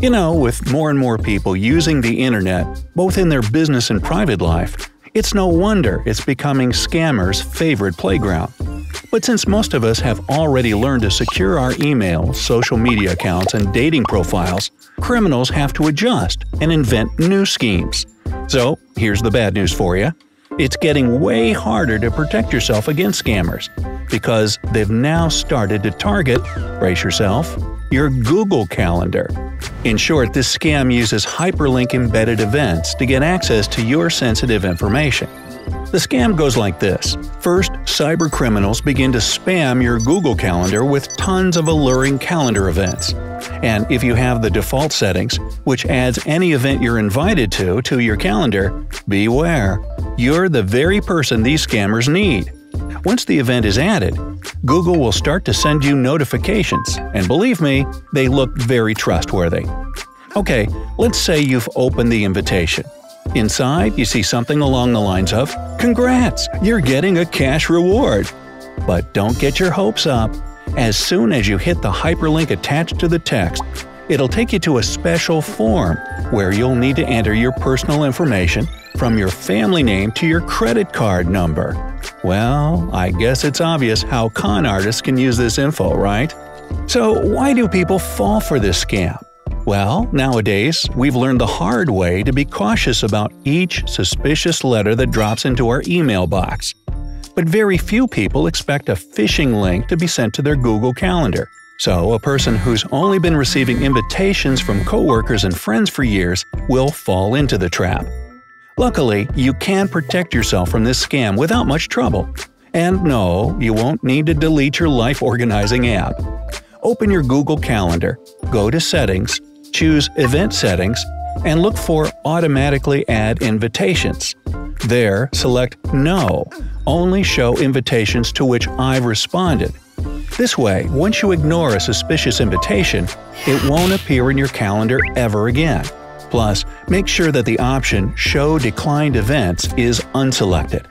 You know, with more and more people using the internet, both in their business and private life, it's no wonder it's becoming scammers' favorite playground. But since most of us have already learned to secure our email, social media accounts, and dating profiles, criminals have to adjust and invent new schemes. So, here's the bad news for you. It's getting way harder to protect yourself against scammers because they've now started to target, brace yourself, your Google Calendar. In short, this scam uses hyperlink embedded events to get access to your sensitive information. The scam goes like this. First, cyber criminals begin to spam your Google Calendar with tons of alluring calendar events. And if you have the default settings, which adds any event you're invited to to your calendar, beware. You're the very person these scammers need. Once the event is added, Google will start to send you notifications, and believe me, they look very trustworthy. Okay, let's say you've opened the invitation. Inside, you see something along the lines of, Congrats, you're getting a cash reward. But don't get your hopes up. As soon as you hit the hyperlink attached to the text, it'll take you to a special form where you'll need to enter your personal information from your family name to your credit card number. Well, I guess it's obvious how con artists can use this info, right? So, why do people fall for this scam? Well, nowadays, we've learned the hard way to be cautious about each suspicious letter that drops into our email box. But very few people expect a phishing link to be sent to their Google Calendar. So, a person who's only been receiving invitations from coworkers and friends for years will fall into the trap. Luckily, you can protect yourself from this scam without much trouble. And no, you won't need to delete your life organizing app. Open your Google Calendar, go to Settings, choose Event Settings, and look for Automatically Add Invitations. There, select No, only show invitations to which I've responded. This way, once you ignore a suspicious invitation, it won't appear in your calendar ever again. Plus, make sure that the option Show Declined Events is unselected.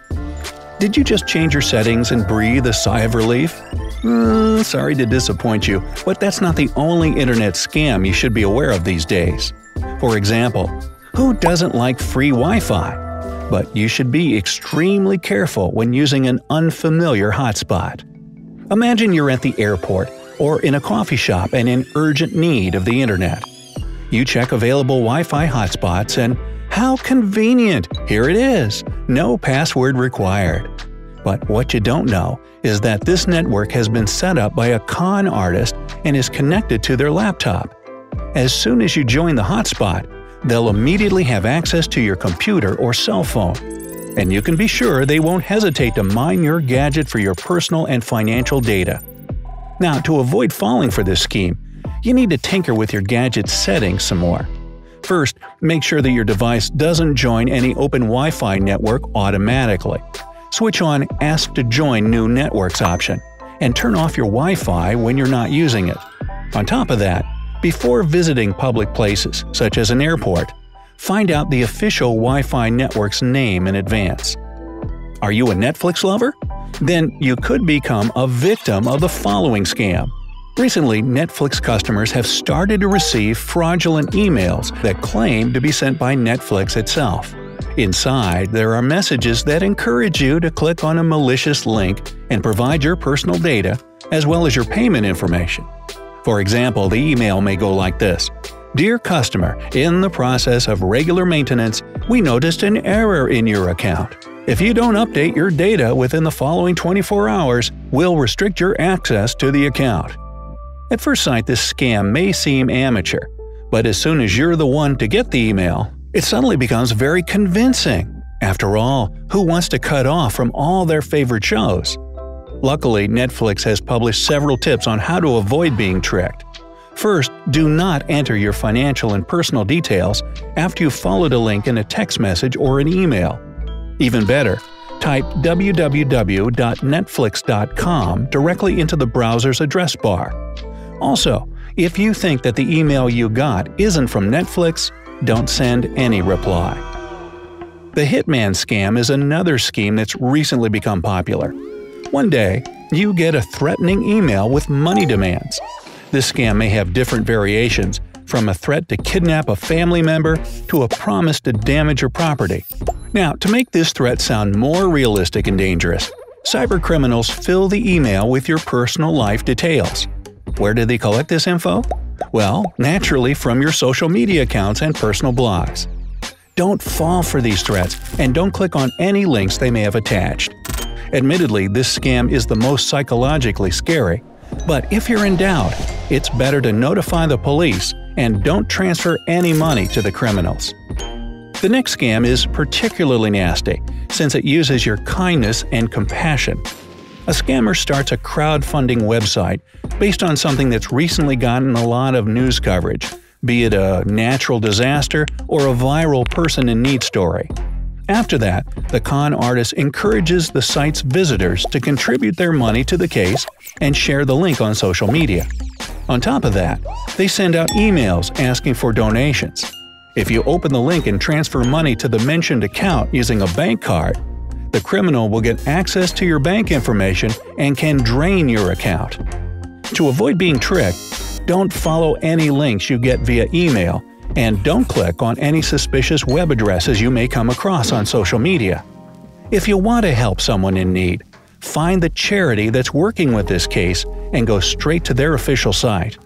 Did you just change your settings and breathe a sigh of relief? Mm, sorry to disappoint you, but that's not the only internet scam you should be aware of these days. For example, who doesn't like free Wi Fi? But you should be extremely careful when using an unfamiliar hotspot. Imagine you're at the airport or in a coffee shop and in urgent need of the internet. You check available Wi Fi hotspots and how convenient! Here it is! No password required. But what you don't know is that this network has been set up by a con artist and is connected to their laptop. As soon as you join the hotspot, they'll immediately have access to your computer or cell phone. And you can be sure they won't hesitate to mine your gadget for your personal and financial data. Now, to avoid falling for this scheme, you need to tinker with your gadget's settings some more. First, make sure that your device doesn't join any open Wi Fi network automatically. Switch on Ask to Join New Networks option, and turn off your Wi Fi when you're not using it. On top of that, before visiting public places, such as an airport, find out the official Wi Fi network's name in advance. Are you a Netflix lover? Then you could become a victim of the following scam. Recently, Netflix customers have started to receive fraudulent emails that claim to be sent by Netflix itself. Inside, there are messages that encourage you to click on a malicious link and provide your personal data, as well as your payment information. For example, the email may go like this Dear customer, in the process of regular maintenance, we noticed an error in your account. If you don't update your data within the following 24 hours, we'll restrict your access to the account. At first sight, this scam may seem amateur, but as soon as you're the one to get the email, it suddenly becomes very convincing. After all, who wants to cut off from all their favorite shows? Luckily, Netflix has published several tips on how to avoid being tricked. First, do not enter your financial and personal details after you've followed a link in a text message or an email. Even better, type www.netflix.com directly into the browser's address bar. Also, if you think that the email you got isn't from Netflix, don't send any reply. The Hitman scam is another scheme that's recently become popular. One day, you get a threatening email with money demands. This scam may have different variations, from a threat to kidnap a family member to a promise to damage your property. Now, to make this threat sound more realistic and dangerous, cybercriminals fill the email with your personal life details. Where do they collect this info? Well, naturally from your social media accounts and personal blogs. Don't fall for these threats, and don't click on any links they may have attached. Admittedly, this scam is the most psychologically scary, but if you're in doubt, it's better to notify the police and don't transfer any money to the criminals. The next scam is particularly nasty, since it uses your kindness and compassion. A scammer starts a crowdfunding website based on something that's recently gotten a lot of news coverage, be it a natural disaster or a viral person in need story. After that, the con artist encourages the site's visitors to contribute their money to the case and share the link on social media. On top of that, they send out emails asking for donations. If you open the link and transfer money to the mentioned account using a bank card, the criminal will get access to your bank information and can drain your account. To avoid being tricked, don't follow any links you get via email, and don't click on any suspicious web addresses you may come across on social media. If you want to help someone in need, find the charity that's working with this case and go straight to their official site.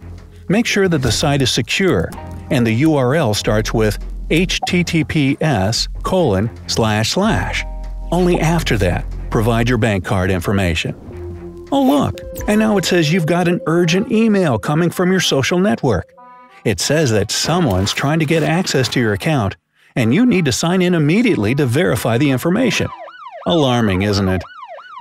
Make sure that the site is secure and the URL starts with https colon slash slash. Only after that, provide your bank card information. Oh look, and now it says you've got an urgent email coming from your social network. It says that someone's trying to get access to your account, and you need to sign in immediately to verify the information. Alarming, isn't it?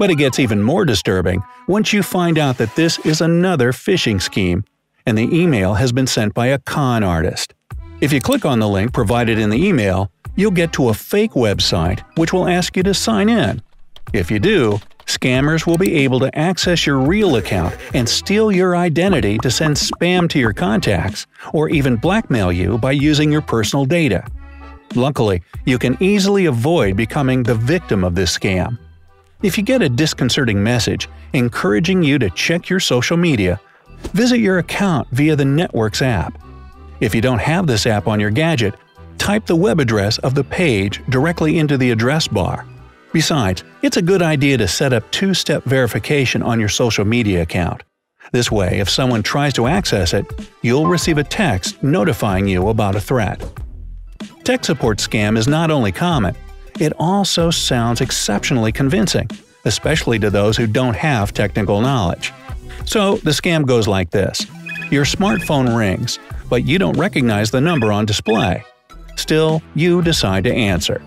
But it gets even more disturbing once you find out that this is another phishing scheme, and the email has been sent by a con artist. If you click on the link provided in the email, you'll get to a fake website which will ask you to sign in. If you do, Scammers will be able to access your real account and steal your identity to send spam to your contacts, or even blackmail you by using your personal data. Luckily, you can easily avoid becoming the victim of this scam. If you get a disconcerting message encouraging you to check your social media, visit your account via the Networks app. If you don't have this app on your gadget, type the web address of the page directly into the address bar. Besides, it's a good idea to set up two-step verification on your social media account. This way, if someone tries to access it, you'll receive a text notifying you about a threat. Tech support scam is not only common, it also sounds exceptionally convincing, especially to those who don't have technical knowledge. So, the scam goes like this. Your smartphone rings, but you don't recognize the number on display. Still, you decide to answer.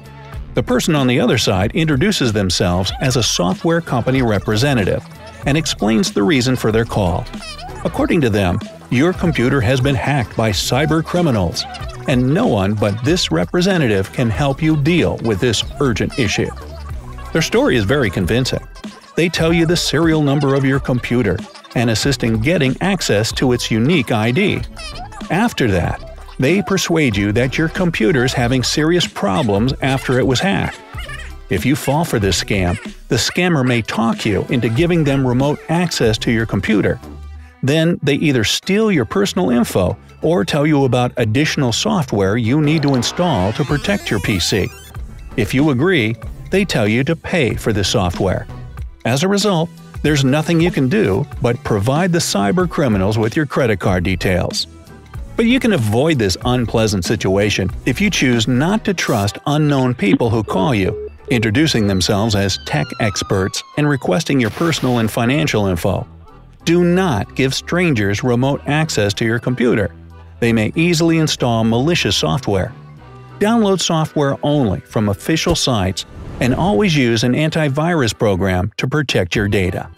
The person on the other side introduces themselves as a software company representative and explains the reason for their call. According to them, your computer has been hacked by cyber criminals, and no one but this representative can help you deal with this urgent issue. Their story is very convincing. They tell you the serial number of your computer and assist in getting access to its unique ID. After that, they persuade you that your computer is having serious problems after it was hacked. If you fall for this scam, the scammer may talk you into giving them remote access to your computer. Then they either steal your personal info or tell you about additional software you need to install to protect your PC. If you agree, they tell you to pay for the software. As a result, there's nothing you can do but provide the cyber criminals with your credit card details. But you can avoid this unpleasant situation if you choose not to trust unknown people who call you, introducing themselves as tech experts and requesting your personal and financial info. Do not give strangers remote access to your computer. They may easily install malicious software. Download software only from official sites and always use an antivirus program to protect your data.